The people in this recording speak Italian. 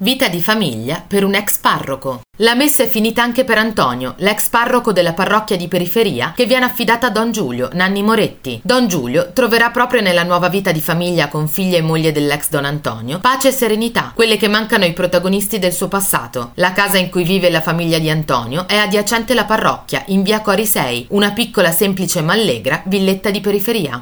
Vita di famiglia per un ex parroco. La messa è finita anche per Antonio, l'ex parroco della parrocchia di periferia che viene affidata a Don Giulio, Nanni Moretti. Don Giulio troverà proprio nella nuova vita di famiglia con figlia e moglie dell'ex Don Antonio pace e serenità, quelle che mancano ai protagonisti del suo passato. La casa in cui vive la famiglia di Antonio è adiacente alla parrocchia, in via Cori 6, una piccola semplice ma allegra villetta di periferia.